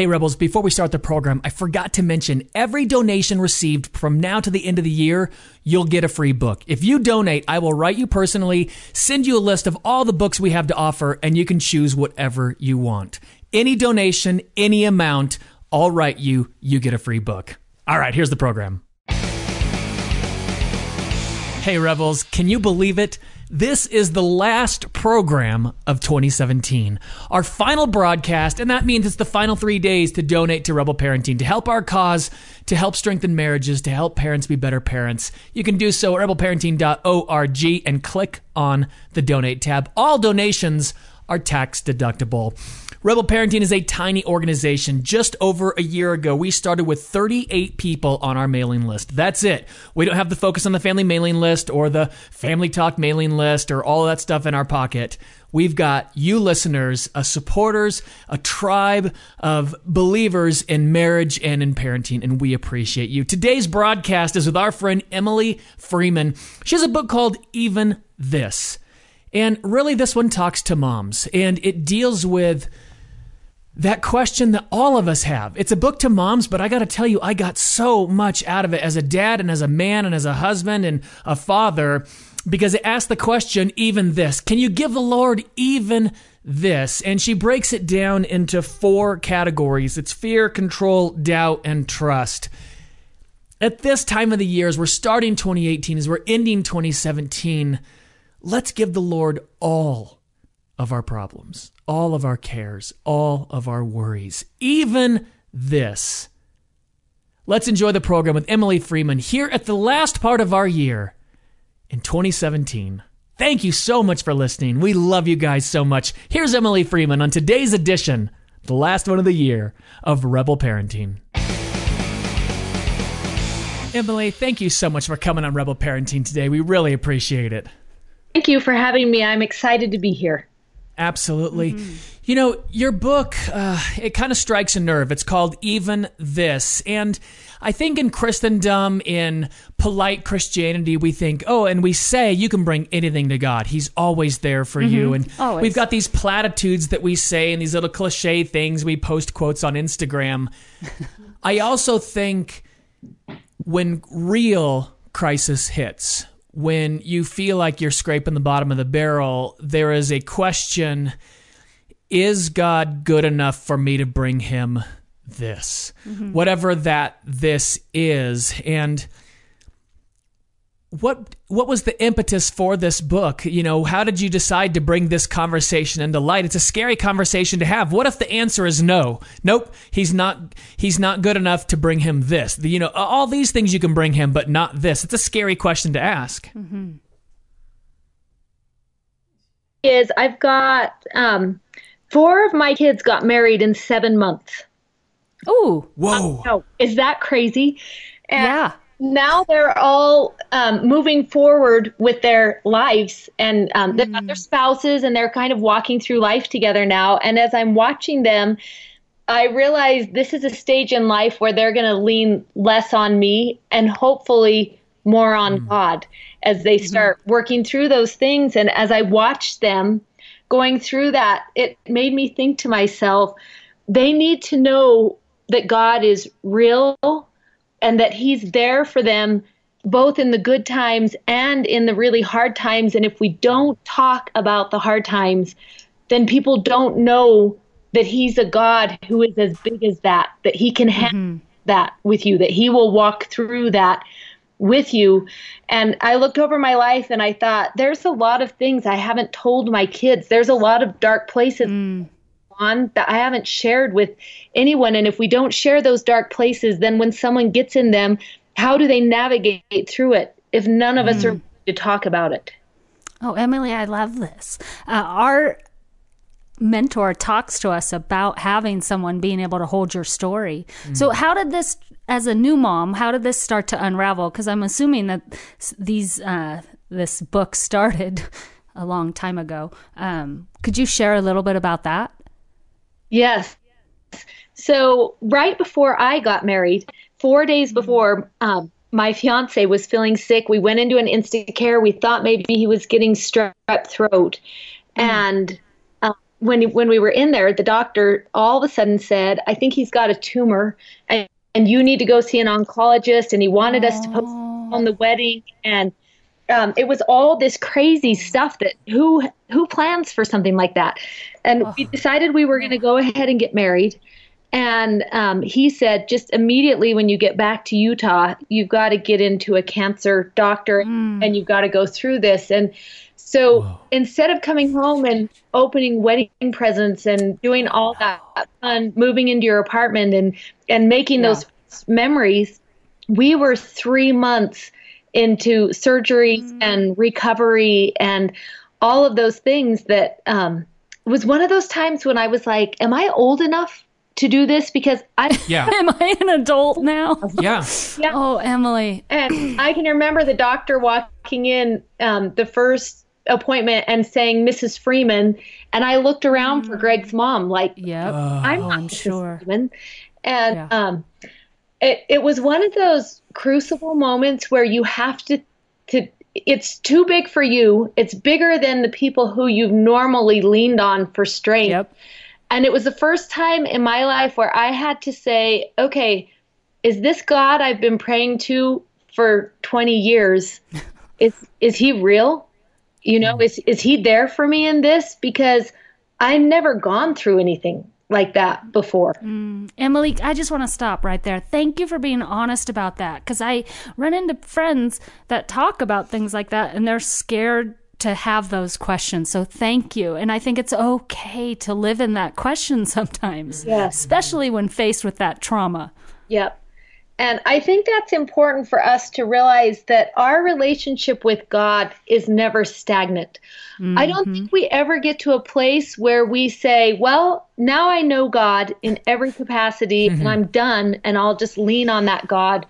Hey, Rebels, before we start the program, I forgot to mention every donation received from now to the end of the year, you'll get a free book. If you donate, I will write you personally, send you a list of all the books we have to offer, and you can choose whatever you want. Any donation, any amount, I'll write you, you get a free book. All right, here's the program. Hey, Rebels, can you believe it? This is the last program of 2017, our final broadcast, and that means it's the final three days to donate to Rebel Parenting, to help our cause, to help strengthen marriages, to help parents be better parents. You can do so at rebelparenting.org and click on the donate tab. All donations are tax deductible. Rebel Parenting is a tiny organization. Just over a year ago, we started with 38 people on our mailing list. That's it. We don't have the focus on the family mailing list or the family talk mailing list or all that stuff in our pocket. We've got you listeners, a supporters, a tribe of believers in marriage and in parenting, and we appreciate you. Today's broadcast is with our friend Emily Freeman. She has a book called Even This. And really, this one talks to moms and it deals with that question that all of us have. It's a book to moms, but I got to tell you, I got so much out of it as a dad and as a man and as a husband and a father because it asks the question, even this can you give the Lord even this? And she breaks it down into four categories it's fear, control, doubt, and trust. At this time of the year, as we're starting 2018, as we're ending 2017, let's give the Lord all of our problems, all of our cares, all of our worries, even this. Let's enjoy the program with Emily Freeman here at the last part of our year in 2017. Thank you so much for listening. We love you guys so much. Here's Emily Freeman on today's edition, the last one of the year, of Rebel Parenting. Emily, thank you so much for coming on Rebel Parenting today. We really appreciate it. Thank you for having me. I'm excited to be here. Absolutely. Mm-hmm. You know, your book, uh, it kind of strikes a nerve. It's called Even This. And I think in Christendom, in polite Christianity, we think, oh, and we say you can bring anything to God. He's always there for mm-hmm. you. And always. we've got these platitudes that we say and these little cliche things. We post quotes on Instagram. I also think when real crisis hits, when you feel like you're scraping the bottom of the barrel, there is a question Is God good enough for me to bring him this? Mm-hmm. Whatever that this is. And what what was the impetus for this book? You know, how did you decide to bring this conversation into light? It's a scary conversation to have. What if the answer is no? Nope, he's not he's not good enough to bring him this. The, you know, all these things you can bring him, but not this. It's a scary question to ask. Mm-hmm. Is I've got um, four of my kids got married in seven months. Oh, whoa! Uh, is that crazy? And yeah now they're all um, moving forward with their lives and um, they've got their mm. spouses and they're kind of walking through life together now. And as I'm watching them, I realize this is a stage in life where they're going to lean less on me and hopefully more on mm. God as they mm-hmm. start mm-hmm. working through those things. And as I watched them going through that, it made me think to myself, they need to know that God is real and that he's there for them both in the good times and in the really hard times. And if we don't talk about the hard times, then people don't know that he's a God who is as big as that, that he can handle mm-hmm. that with you, that he will walk through that with you. And I looked over my life and I thought, there's a lot of things I haven't told my kids. There's a lot of dark places. Mm on that I haven't shared with anyone. And if we don't share those dark places, then when someone gets in them, how do they navigate through it if none of mm. us are mm. to talk about it? Oh, Emily, I love this. Uh, our mentor talks to us about having someone being able to hold your story. Mm. So, how did this, as a new mom, how did this start to unravel? Because I'm assuming that these uh, this book started a long time ago. Um, could you share a little bit about that? Yes. So right before I got married, four days before, um, my fiance was feeling sick. We went into an instant care. We thought maybe he was getting strep throat, mm. and uh, when when we were in there, the doctor all of a sudden said, "I think he's got a tumor, and, and you need to go see an oncologist." And he wanted us to postpone the wedding, and um, it was all this crazy stuff that who who plans for something like that, and we decided we were going to go ahead and get married. And um, he said, just immediately when you get back to Utah, you've got to get into a cancer doctor and you've got to go through this. And so instead of coming home and opening wedding presents and doing all that fun, moving into your apartment and, and making those memories, we were three months into surgeries and recovery and all of those things that um, was one of those times when I was like, am I old enough to do this? Because I, Yeah. Am I an adult now? Yeah. Oh, Emily. and I can remember the doctor walking in um, the first appointment and saying Mrs. Freeman, and I looked around for Greg's mom, like Yep. I'm Oh, not I'm Mrs. sure. Freeman. And Yeah. um, it it was one of those crucible moments where you have to to. It's too big for you. It's bigger than the people who you've normally leaned on for strength. Yep. And it was the first time in my life where I had to say, okay, is this God I've been praying to for 20 years? Is is he real? You know, mm. is is he there for me in this because I've never gone through anything like that before. Mm. Emily, I just want to stop right there. Thank you for being honest about that because I run into friends that talk about things like that and they're scared to have those questions. So thank you. And I think it's okay to live in that question sometimes, Yes. especially when faced with that trauma. Yep. And I think that's important for us to realize that our relationship with God is never stagnant. I don't think mm-hmm. we ever get to a place where we say, well, now I know God in every capacity and mm-hmm. I'm done and I'll just lean on that God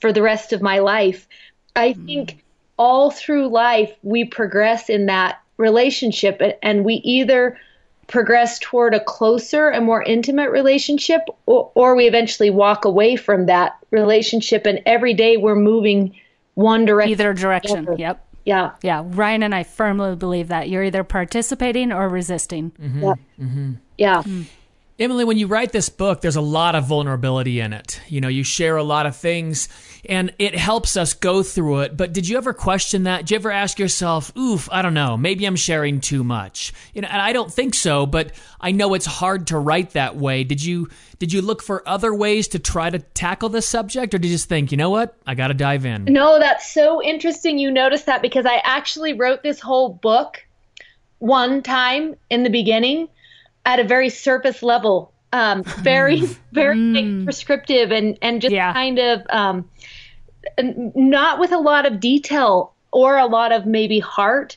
for the rest of my life. I mm. think all through life we progress in that relationship and- and we either progress toward a closer and more intimate relationship or, or we eventually walk away from that relationship and every day we're moving one direction Either direction. Never. Yep. yeah Yeah. Ryan and I firmly believe that you're either participating or resisting. Mm-hmm. yeah mm-hmm. yeah mm. Emily, when you write this book, there's a lot of vulnerability in it. You know, you share a lot of things and it helps us go through it. But did you ever question that? Did you ever ask yourself, oof, I don't know, maybe I'm sharing too much? You know, and I don't think so, but I know it's hard to write that way. Did you did you look for other ways to try to tackle this subject or did you just think, you know what? I gotta dive in. No, that's so interesting you noticed that because I actually wrote this whole book one time in the beginning at a very surface level. Um, very, very like, prescriptive and, and just Yeah. kind of um, not with a lot of detail or a lot of maybe heart.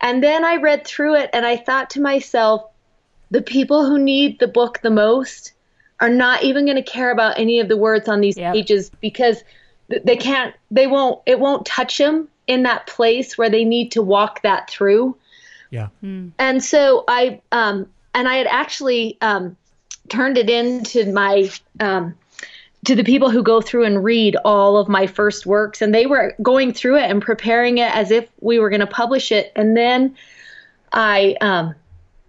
And then I read through it and I thought to myself, the people who need the book the most are not even going to care about any of the words on these Yep. pages because they can't they won't it won't touch them in that place where they need to walk that through Yeah. and so i um and i had actually um turned it into my um to the people who go through and read all of my first works and they were going through it and preparing it as if we were going to publish it and then i um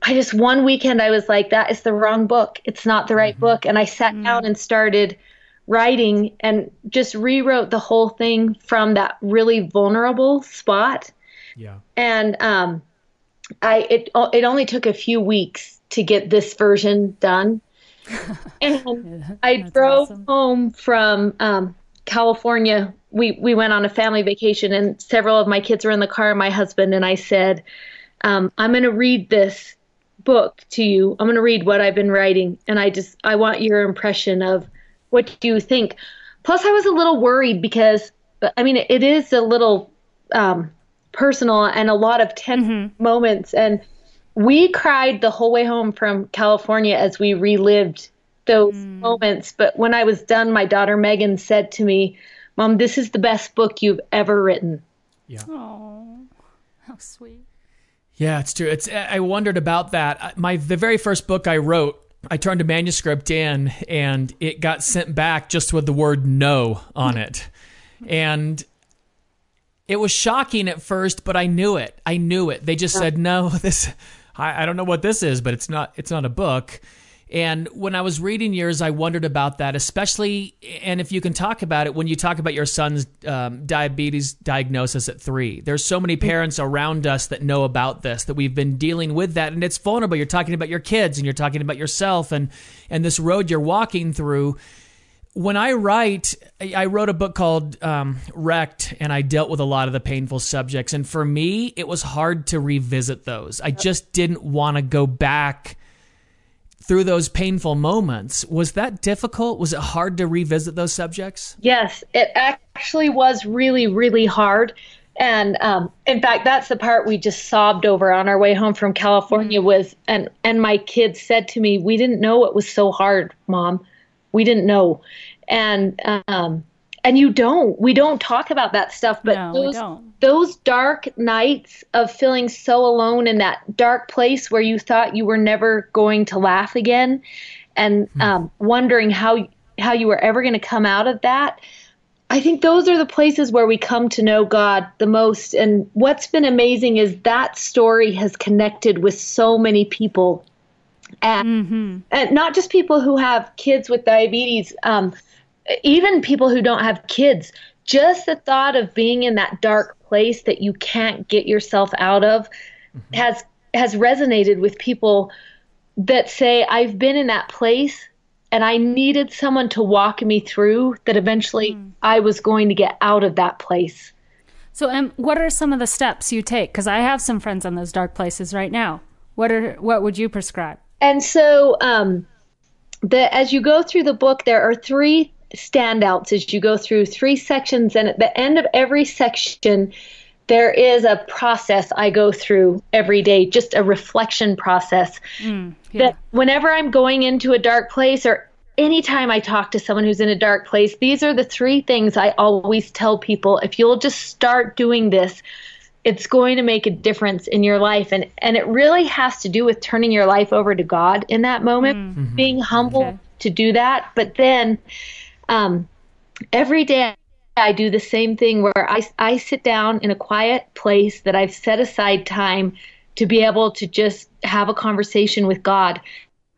I just one weekend I was like, that is the wrong book. It's not the right book. And I sat down and started writing and just rewrote the whole thing from that really vulnerable spot. Yeah. And um, I it it only took a few weeks to get this version done. and I drove awesome. home from um, California. We we went on a family vacation, and several of my kids were in the car. and My husband and I said, um, "I'm going to read this book to you. I'm going to read what I've been writing, and I just I want your impression of what do you think." Plus, I was a little worried because I mean it, it is a little um, personal and a lot of tense moments, and we cried the whole way home from California as we relived those hmm. moments. But when I was done, my daughter Megan said to me, "Mom, this is the best book you've ever written." Yeah. Oh, how sweet. Yeah, it's true. It's I wondered about that. My the very first book I wrote, I turned a manuscript in and it got sent back just with the word no on it. And it was shocking at first, but I knew it. I knew it. They just said, "No, this I, I don't know what this is, but it's not it's not a book. And when I was reading yours, I wondered about that, especially, and if you can talk about it when you talk about your son's um, diabetes diagnosis at three. There's so many parents around us that know about this, that we've been dealing with that, and it's vulnerable. You're talking about your kids, and you're talking about yourself, and and this road you're walking through. When I write, I wrote a book called um, Wrecked, and I dealt with a lot of the painful subjects. And for me, it was hard to revisit those. I just didn't want to go back through those painful moments. Was that difficult? Was it hard to revisit those subjects? Yes, it actually was really, really hard. And um, in fact, that's the part we just sobbed over on our way home from California. Mm-hmm. Was and and my kids said to me, "We didn't know it was so hard, Mom. We didn't know." And um, and you don't we don't talk about that stuff but no, those those dark nights of feeling so alone in that dark place where you thought you were never going to laugh again and hmm. um, wondering how how you were ever going to come out of that I think those are the places where we come to know God the most. And what's been amazing is that story has connected with so many people. And, mm-hmm. and not just people who have kids with diabetes, um, even people who don't have kids, just the thought of being in that dark place that you can't get yourself out of mm-hmm. has has resonated with people that say I've been in that place and I needed someone to walk me through that eventually mm. I was going to get out of that place. So, um, what are some of the steps you take? Because I have some friends in those dark places right now. What are what would you prescribe? And so, um, the as you go through the book, there are three standouts as you go through three sections. And at the end of every section, there is a process I go through every day, just a reflection process. Mm, yeah. That whenever I'm going into a dark place or anytime I talk to someone who's in a dark place, these are the three things I always tell people. If you'll just start doing this, it's going to make a difference in your life. And, and it really has to do with turning your life over to God in that moment, mm. mm-hmm. being humble okay. to do that. But then um, every day I do the same thing where I, I sit down in a quiet place that I've set aside time to be able to just have a conversation with God.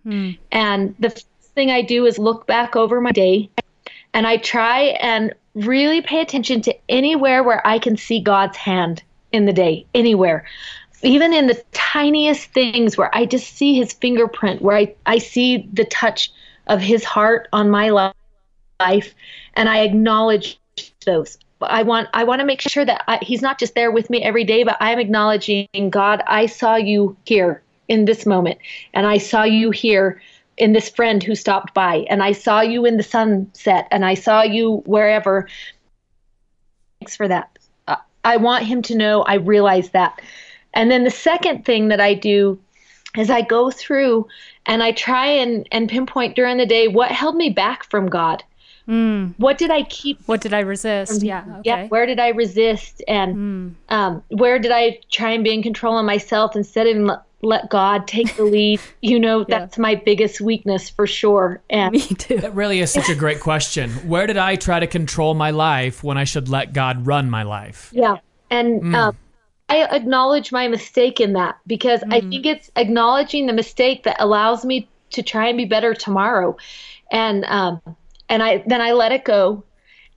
Hmm. And the first thing I do is look back over my day and I try and really pay attention to anywhere where I can see God's hand in the day, anywhere. Even in the tiniest things where I just see his fingerprint, where I, I see the touch of his heart on my life and I acknowledge those. I want I want to make sure that I, he's not just there with me every day, but I'm acknowledging God. I saw you here in this moment, and I saw you here in this friend who stopped by, and I saw you in the sunset, and I saw you wherever. Thanks for that. I want him to know I realize that. And then the second thing that I do is I go through and I try and, and pinpoint during the day what held me back from God Mm. What did I keep? What did I resist? Yeah. Okay. Yeah. Where did I resist? And mm. um, where did I try and be in control of myself instead of let, let God take the lead? You know, yeah. that's my biggest weakness for sure. And me too. That really is such a great question. Where did I try to control my life when I should let God run my life? Yeah. And mm. um, I acknowledge my mistake in that because I mm. think it's acknowledging the mistake that allows me to try and be better tomorrow. And um, and I then I let it go.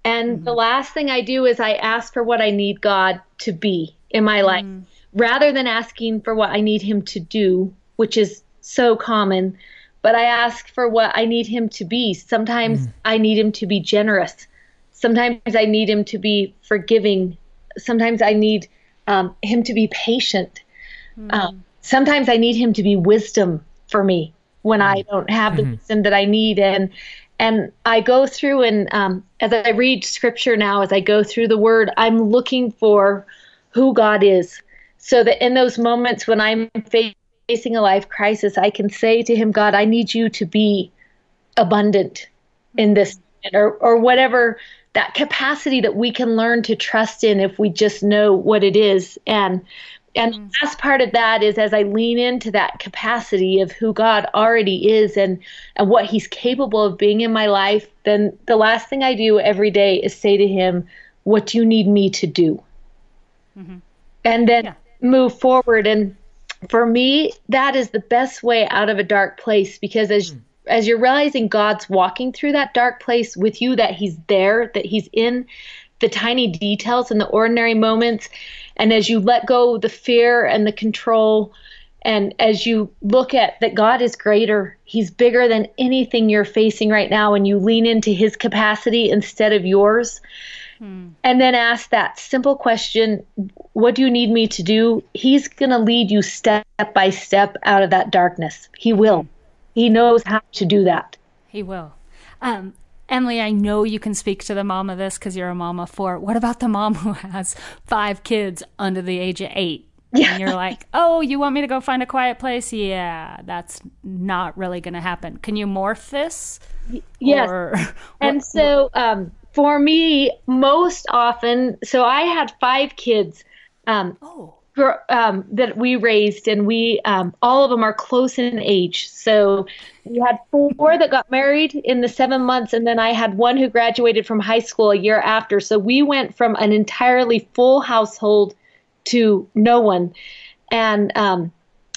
And mm-hmm. the last thing I do is I ask for what I need God to be in my life mm-hmm. Rather than asking for what I need him to do, which is so common, but I ask for what I need him to be. Sometimes mm. I need him to be generous. Sometimes I need him to be forgiving. Sometimes I need um, him to be patient. Mm. Um, sometimes I need him to be wisdom for me when I mm. don't have the mm-hmm. wisdom that I need. And and I go through and um, as I read scripture now, as I go through the word, I'm looking for who God is. So that in those moments when I'm facing a life crisis, I can say to him, God, I need you to be abundant in this, or, or whatever that capacity that we can learn to trust in if we just know what it is. And and the last part of that is as I lean into that capacity of who God already is and, and what He's capable of being in my life, then the last thing I do every day is say to Him, What do you need me to do? Mm-hmm. And then yeah. Move forward. And for me, that is the best way out of a dark place because as hmm. as you're realizing God's walking through that dark place with you, that He's there, that He's in the tiny details and the ordinary moments, and as you let go of the fear and the control, and as you look at that God is greater, He's bigger than anything you're facing right now, and you lean into His capacity instead of yours. And then ask that simple question What do you need me to do? He's going to lead you step by step out of that darkness. He will. He knows how to do that. He will. Um, Emily, I know you can speak to the mom of this because you're a mom of four. What about the mom who has five kids under the age of eight? Yeah. And you're like, oh, you want me to go find a quiet place? Yeah, that's not really going to happen. Can you morph this? Yes. Or, And so, um, for me, most often, so I had five kids um, oh, um, that we raised, and we um, all of them are close in age. So we had four that got married in the seven months, and then I had one who graduated from high school a year after. So we went from an entirely full household to no one, and um,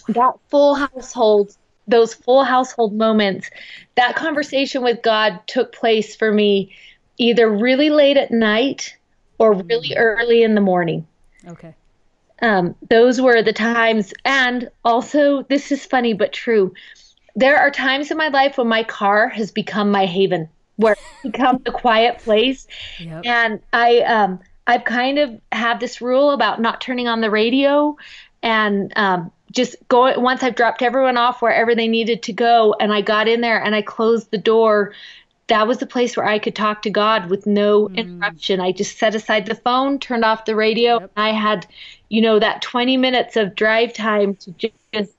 that full household, those full household moments, that conversation with God took place for me either really late at night or really early in the morning okay. um, those were the times. And also, this is funny but true. There are times in my life when my car has become my haven, where it's become the quiet place. Yep. And I, um, I've kind of have this rule about not turning on the radio, and um, just go once I've dropped everyone off wherever they needed to go, and I got in there and I closed the door. That was the place where I could talk to God with no hmm. interruption. I just set aside the phone, turned off the radio, and I had, you know, that 20 minutes of drive time to just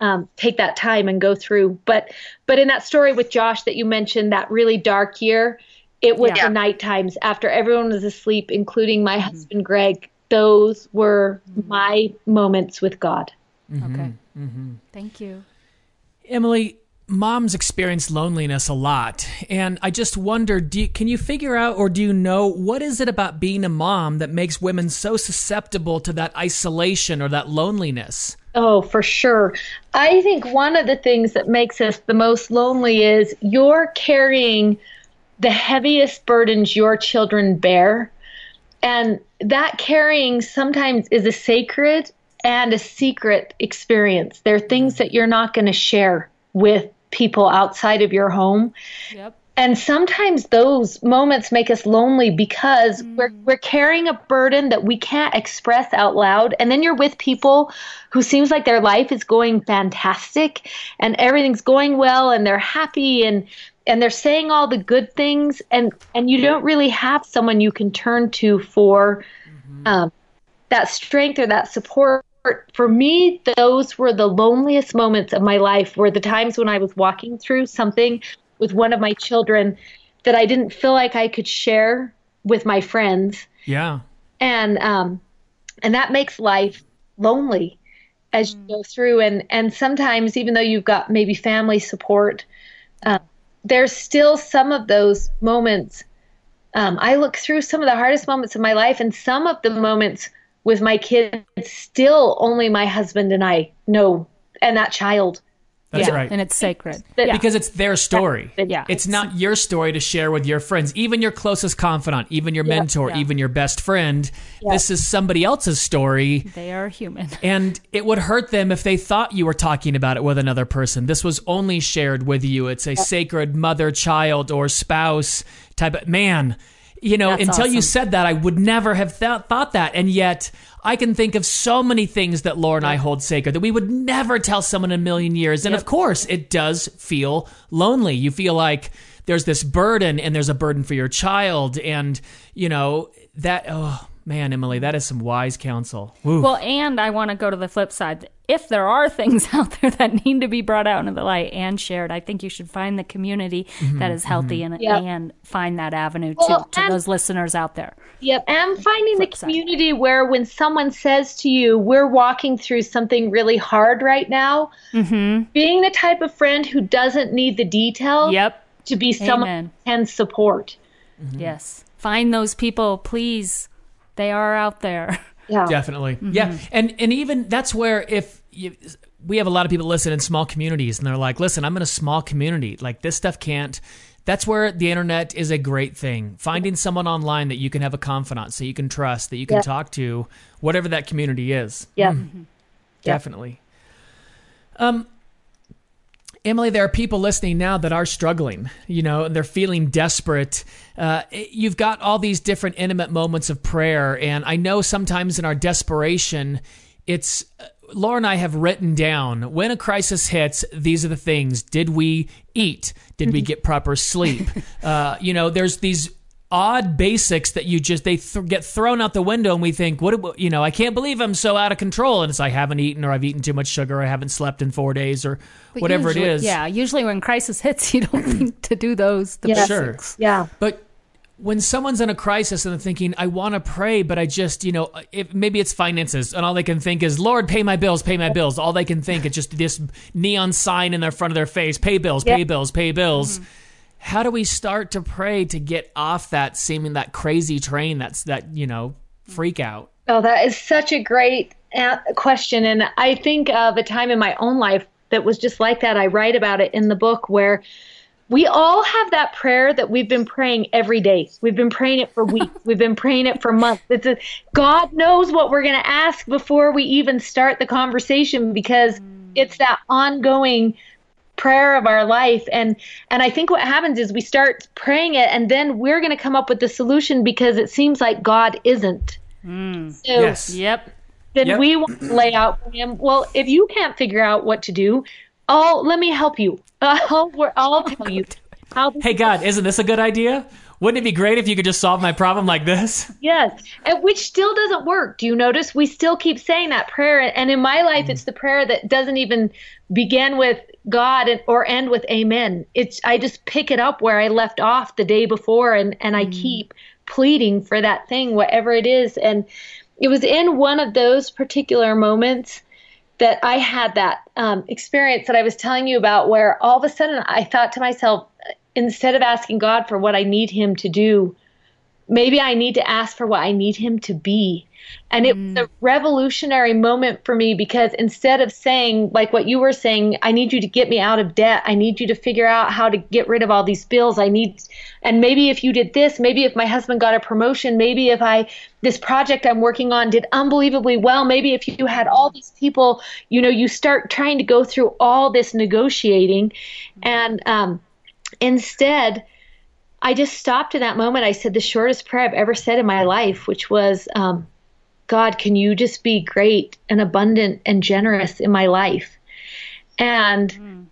um, take that time and go through. But but in that story with Josh that you mentioned, that really dark year, it was Yeah. the night times after everyone was asleep, including my mm-hmm. husband Greg. Those were mm-hmm. my moments with God. Mm-hmm. Okay. Thank you. Emily, moms experience loneliness a lot, and I just wonder: you, can you figure out, or do you know what is it about being a mom that makes women so susceptible to that isolation or that loneliness? Oh, for sure. I think one of the things that makes us the most lonely is you're carrying the heaviest burdens your children bear. And that carrying sometimes is a sacred and a secret experience. There are things that you're not going to share with people outside of your home. Yep. And sometimes those moments make us lonely because we're we're carrying a burden that we can't express out loud. And then you're with people who seems like their life is going fantastic and everything's going well and they're happy and and they're saying all the good things and and you don't really have someone you can turn to for um, that strength or that support for me those were the loneliest moments of my life were the times when i was walking through something with one of my children that i didn't feel like i could share with my friends Yeah. and um and that makes life lonely as you go through and and sometimes even though you've got maybe family support uh, there's still some of those moments um, i look through some of the hardest moments of my life and some of the moments with my kids still only my husband and i know and that child That's yeah. right. And it's sacred. that because it's their story. Yeah. It's not your story to share with your friends, even your closest confidant, even your mentor, Yeah. even your best friend. This is somebody else's story. They are human. And it would hurt them if they thought you were talking about it with another person. This was only shared with you. It's a sacred mother, child, or spouse type of man. You know, That's until you said that, I would never have th- thought that. And yet, I can think of so many things that Laura and I hold sacred that we would never tell someone in a million years. And of course, it does feel lonely. You feel like there's this burden, and there's a burden for your child. And, you know, that, oh, man, Emily, that is some wise counsel. Woo. Well, and I want to go to the flip side. If there are things out there that need to be brought out into the light and shared, I think you should find the community Mm-hmm, that is healthy and, Yeah. and find that avenue Well, to, to and- those listeners out there. Yep. And finding the Flip side. community where when someone says to you, we're walking through something really hard right now, Mm-hmm. being the type of friend who doesn't need the detail Yep. to be someone Amen. who can support. Yes. Find those people, please. They are out there. Yeah. Definitely. Yeah. And and even that's where if you, we have a lot of people listen in small communities, and they're like, "Listen, I'm in a small community. Like this stuff can't." That's where the internet is a great thing. Finding someone online that you can have a confidant, that you can trust, that you can Yeah. talk to, whatever that community is. Yeah. Mm-hmm. Definitely. Um, Emily, there are people listening now that are struggling, you know, and they're feeling desperate. Uh, you've got all these different intimate moments of prayer, and I know sometimes in our desperation, it's uh, Laura and I have written down when a crisis hits, these are the things. Did we eat? Did we get proper sleep? Uh, you know, there's these odd basics that you just they th- get thrown out the window and we think what do- you know i can't believe i'm so out of control and it's like i haven't eaten or i've eaten too much sugar or i haven't slept in four days or But whatever usually- it is Yeah, usually when crisis hits, you don't think to do those. The Yeah. Sure. basics. Yeah. But when someone's in a crisis and they're thinking, I want to pray, but I just, you know, uh, if, maybe it's finances, and all they can think is, Lord, pay my bills, pay my bills. All they can think is just this neon sign in their front of their face pay bills, pay bills, pay bills. Mm-hmm. How do we start to pray to get off that seeming that crazy train that's that, you know, freak out? Oh, that is such a great uh, question. And I think of a time in my own life that was just like that. I write about it in the book where we all have that prayer that we've been praying every day. We've been praying it for weeks. We've been praying it for months. It's a, God knows what we're going to ask before we even start the conversation because it's that ongoing prayer of our life and and I think what happens is we start praying it and then we're going to come up with the solution because it seems like God isn't. Mm. So Yes. Yep. then Yep. we want to lay out for him. Well, if you can't figure out what to do, I'll let me help you. I'll, we're- I'll tell you how. Hey, God, isn't this a good idea? Wouldn't it be great if you could just solve my problem like this? yes, and which still doesn't work. Do you notice? We still keep saying that prayer, and in my life, it's the prayer that doesn't even begin with God and, or end with Amen. It's I just pick it up where I left off the day before, and and I keep pleading for that thing, whatever it is, and it was in one of those particular moments that I had that um, experience that I was telling you about, where all of a sudden I thought to myself, instead of asking God for what I need Him to do, maybe I need to ask for what I need Him to be. And it was a revolutionary moment for me because instead of saying, like what you were saying, I need you to get me out of debt, I need you to figure out how to get rid of all these bills. I need, and maybe if you did this, maybe if my husband got a promotion, maybe if I, this project I'm working on did unbelievably well, maybe if you had all these people, you know, you start trying to go through all this negotiating. And um, instead, I just stopped in that moment. I said the shortest prayer I've ever said in my life, which was, um, God, can you just be great and abundant and generous in my life? And hmm.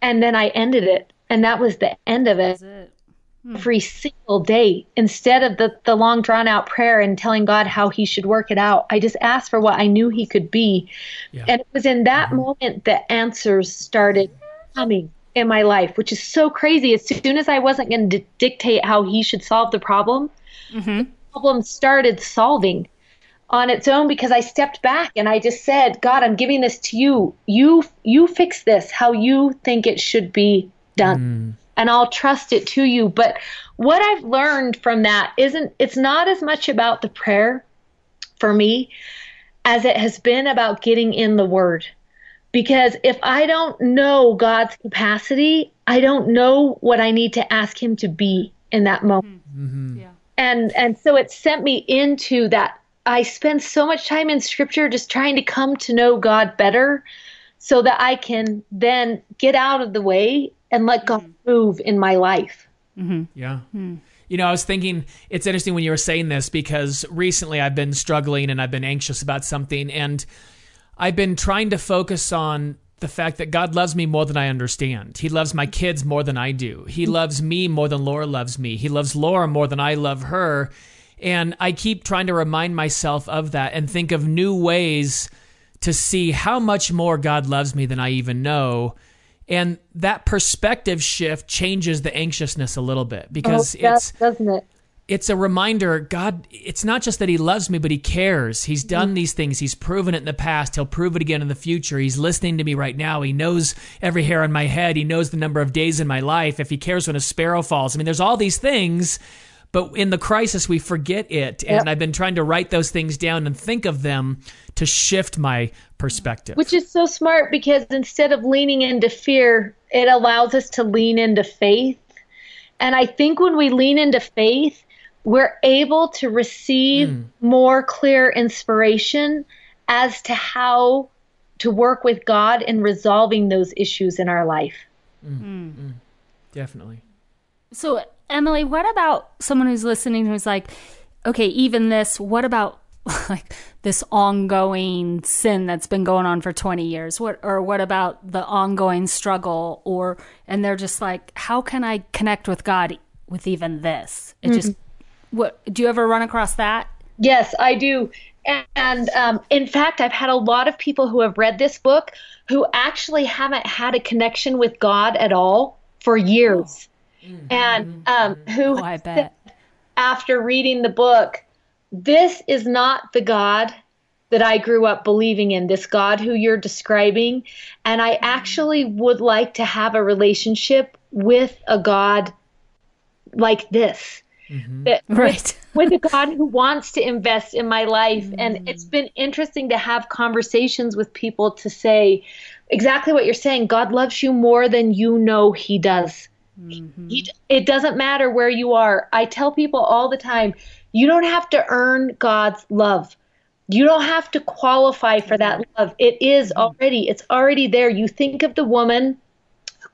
and then I ended it, and that was the end of it. That's it. Hmm. Every single day, instead of the the long drawn out prayer and telling God how He should work it out, I just asked for what I knew He could be, Yeah. and it was in that mm-hmm. moment that answers started coming in my life, which is so crazy. As soon as I wasn't going to dictate how He should solve the problem, mm-hmm. the problem started solving on its own because I stepped back and I just said, God, I'm giving this to you. You you fix this how you think it should be done. Mm. And I'll trust it to you. But what I've learned from that isn't it's not as much about the prayer for me as it has been about getting in the word. Because if I don't know God's capacity, I don't know what I need to ask him to be in that moment. Mm-hmm. Mm-hmm. Yeah. and and so it sent me into that. I spend so much time in scripture just trying to come to know god better so that i can then get out of the way and let god mm-hmm. move in my life. Yeah. You know, I was thinking it's interesting when you were saying this because recently I've been struggling and I've been anxious about something and I've been trying to focus on the fact that God loves me more than I understand. He loves my kids more than I do. He loves me more than Laura loves me. He loves Laura more than I love her. And I keep trying to remind myself of that and think of new ways to see how much more God loves me than I even know. And that perspective shift changes the anxiousness a little bit oh, because Oh, it's doesn't it it's a reminder God it's not just that he loves me but he cares. He's done mm-hmm. these things. He's proven it in the past. He'll prove it again in the future. He's listening to me right now. He knows every hair on my head. He knows the number of days in my life. If he cares when a sparrow falls. I mean there's all these things but in the crisis we forget it. And Yep. I've been trying to write those things down and think of them to shift my perspective. Which is so smart because instead of leaning into fear, it allows us to lean into faith. And I think when we lean into faith, we're able to receive hmm. more clear inspiration as to how to work with God in resolving those issues in our life. Hmm. Hmm. Definitely. So, Emily, what about someone who's listening who's like, okay, even this, what about like this ongoing sin that's been going on for 20 years? What or what about the ongoing struggle or and they're just like, how can I connect with God with even this? It just mm-hmm. What do you ever run across that? Yes, I do. And um, in fact, I've had a lot of people who have read this book who actually haven't had a connection with God at all for years. And um, who Oh, I bet. after reading the book, this is not the God that I grew up believing in, this God who you're describing. And I actually would like to have a relationship with a God like this. Mm-hmm. That- Right. with a God who wants to invest in my life. And mm-hmm. it's been interesting to have conversations with people to say exactly what you're saying. God loves you more than you know He does. Mm-hmm. He, it doesn't matter where you are. I tell people all the time you don't have to earn God's love. You don't have to qualify for that love. It is already, it's already there. You think of the woman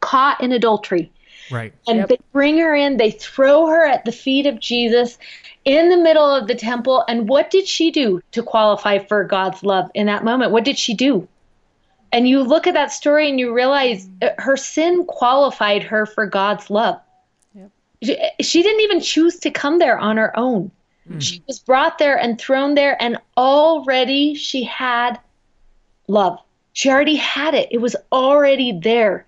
caught in adultery Right. and Yep. they bring her in they throw her at the feet of jesus in the middle of the temple. And what did she do to qualify for god's love in that moment? What did she do? And you look at that story and you realize uh, her sin qualified her for god's love. She, she didn't even choose to come there on her own. She was brought there and thrown there and already she had love. She already had it. It was already there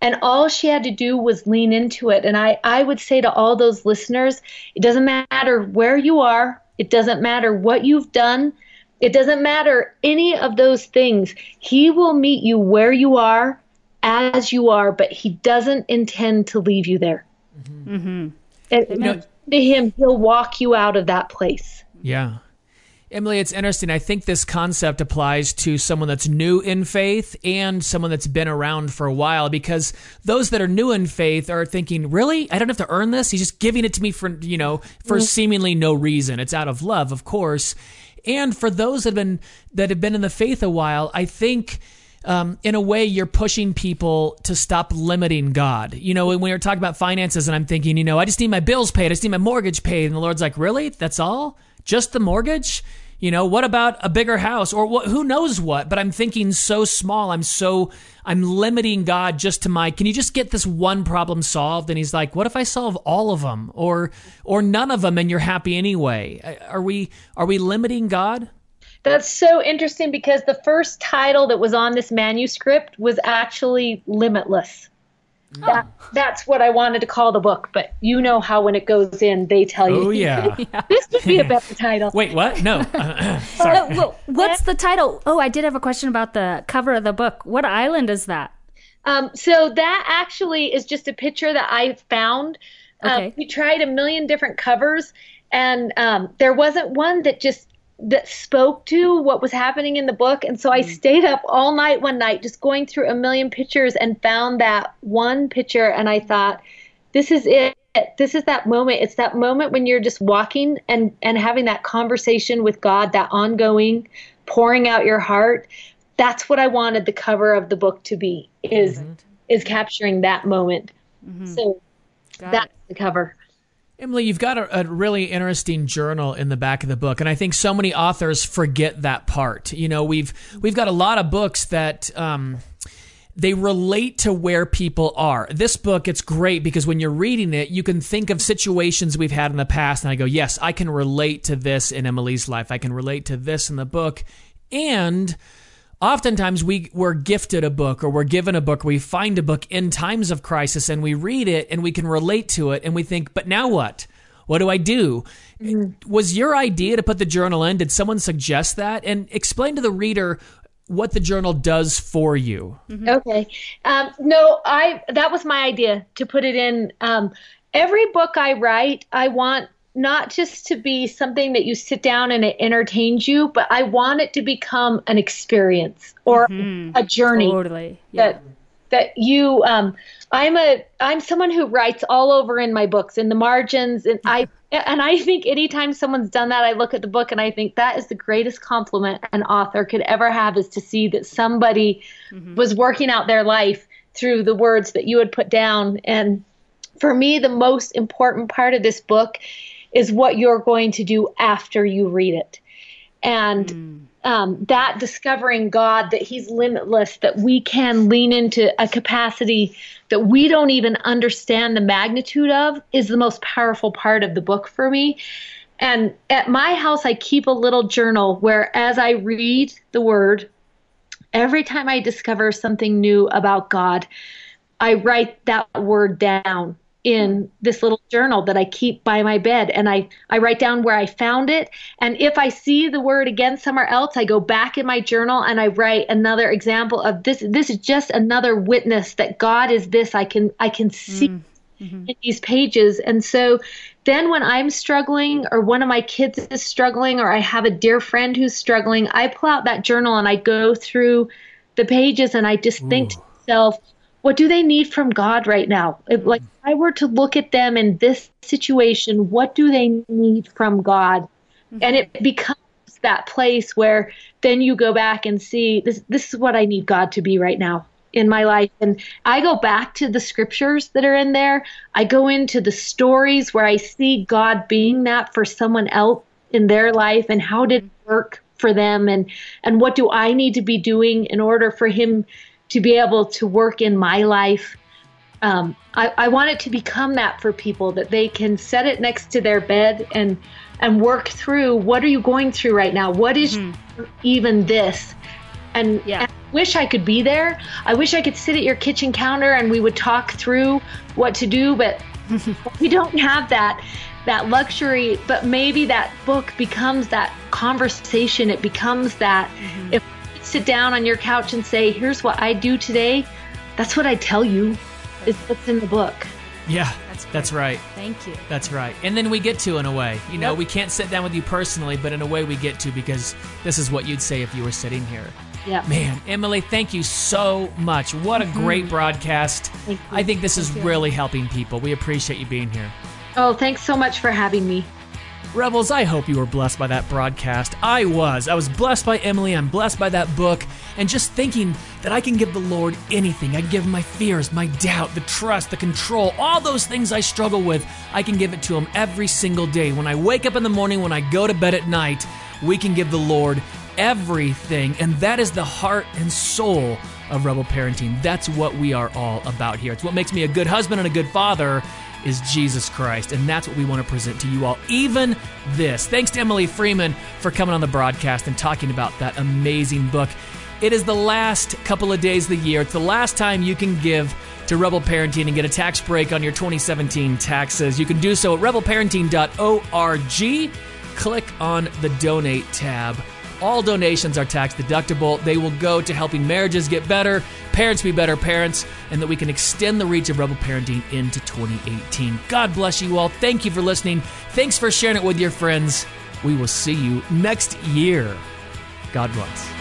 and all she had to do was lean into it. And i i would say to all those listeners it doesn't matter where you are. It doesn't matter what you've done. It doesn't matter any of those things. He will meet you where you are as you are but he doesn't intend to leave you there. Mm-hmm. and to him he'll walk you out of that place. Yeah. Emily, it's interesting. I think this concept applies to someone that's new in faith and someone that's been around for a while because those that are new in faith are thinking, really? I don't have to earn this? He's just giving it to me for, you know, for seemingly no reason. It's out of love, of course. And for those that have been that have been in the faith a while, I think um, in a way, you're pushing people to stop limiting God. You know, when we were talking about finances, and I'm thinking, you know, I just need my bills paid, I just need my mortgage paid, and the Lord's like, really? That's all? Just the mortgage? You know, what about a bigger house or what, who knows what? But I'm thinking so small. I'm so, I'm limiting God just to my, can you just get this one problem solved? And he's like, what if I solve all of them or, or none of them and you're happy anyway? Are we, are we limiting God? That's so interesting because the first title that was on this manuscript was actually Limitless. That, that's what I wanted to call the book, but you know how when it goes in, they tell you. Oh, yeah. this would be a better title. Wait, what? No. Sorry. Oh, well, what's the title? Oh, I did have a question about the cover of the book. What island is that? Um, so that actually is just a picture that I found. Okay. Um, we tried a million different covers, and um, there wasn't one that just that spoke to what was happening in the book. And so I mm. stayed up all night one night just going through a million pictures and found that one picture, and I thought, this is it. This is that moment. It's that moment when you're just walking and and having that conversation with God, that ongoing pouring out your heart. That's what I wanted the cover of the book to be. Is is capturing that moment. Mm-hmm. So Got that's it. the cover. Emily, you've got a, a really interesting journal in the back of the book, and I think so many authors forget that part. You know, we've we've got a lot of books that um, they relate to where people are. This book, it's great because when you're reading it, you can think of situations we've had in the past, and I go, yes, I can relate to this in Emily's life. I can relate to this in the book, and oftentimes we we're gifted a book or we're given a book we find a book in times of crisis and we read it and we can relate to it and we think but now what? What do i do? Was your idea to put the journal in? Did someone suggest that? And explain to the reader what the journal does for you. Okay. Um, no, I that was my idea to put it in. Um, every book I write, I want not just to be something that you sit down and it entertains you, but I want it to become an experience or mm-hmm. a journey. Totally. Yeah. that that you um i'm a i'm someone who writes all over in my books in the margins and i mm-hmm. and i think anytime someone's done that i look at the book and i think that is the greatest compliment an author could ever have is to see that somebody mm-hmm. was working out their life through the words that you had put down. And for me the most important part of this book is what you're going to do after you read it. And um, that discovering God, that He's limitless, that we can lean into a capacity that we don't even understand the magnitude of, is the most powerful part of the book for me. And at my house, I keep a little journal where, as I read the Word, every time I discover something new about God, I write that word down in this little journal that I keep by my bed and I, I write down where I found it. And if I see the word again somewhere else, I go back in my journal and I write another example of this. This is just another witness that God is this. I can I can see mm-hmm. in these pages. And so then when I'm struggling or one of my kids is struggling or I have a dear friend who's struggling, I pull out that journal and I go through the pages and I just think to myself, what do they need from God right now? If, like mm. if I were to look at them in this situation, what do they need from God? Mm-hmm. And it becomes that place where then you go back and see this this is what I need God to be right now in my life and I go back to the scriptures that are in there. I go into the stories where I see God being that for someone else in their life and how did it work for them and and what do I need to be doing in order for him to be able to work in my life. Um, I, I want it to become that for people that they can set it next to their bed and and work through what are you going through right now? What is even this? And, Yeah. and I wish I could be there. I wish I could sit at your kitchen counter and we would talk through what to do, but we don't have that that luxury but maybe that book becomes that conversation it becomes that if you sit down on your couch and say here's what i do today that's what i tell you is what's in the book Yeah, That's that's right. Thank you. That's right. And then we get to in a way. You know, Yep. we can't sit down with you personally, but in a way we get to because this is what you'd say if you were sitting here. yeah Man, Emily, thank you so much. What a great mm-hmm. broadcast. Thank you. I think this is you. really helping people. We appreciate you being here. oh thanks so much for having me Rebels, I hope you were blessed by that broadcast. I was. I was blessed by Emily. I'm blessed by that book. And just thinking that I can give the Lord anything. I can give him my fears, my doubt, the trust, the control, all those things I struggle with. I can give it to him every single day. When I wake up in the morning, when I go to bed at night, we can give the Lord everything. And that is the heart and soul of Rebel Parenting. That's what we are all about here. It's what makes me a good husband and a good father is Jesus Christ. And that's what we want to present to you all. Even this. Thanks to Emily Freeman for coming on the broadcast and talking about that amazing book. It is the last couple of days of the year. It's the last time you can give to Rebel Parenting and get a tax break on your 2017 taxes. You can do so at rebelparenting.org. Click on the donate tab. All donations are tax deductible. They will go to helping marriages get better, parents be better parents, and that we can extend the reach of Rebel Parenting into 2018. God bless you all. Thank you for listening. Thanks for sharing it with your friends. We will see you next year. God bless.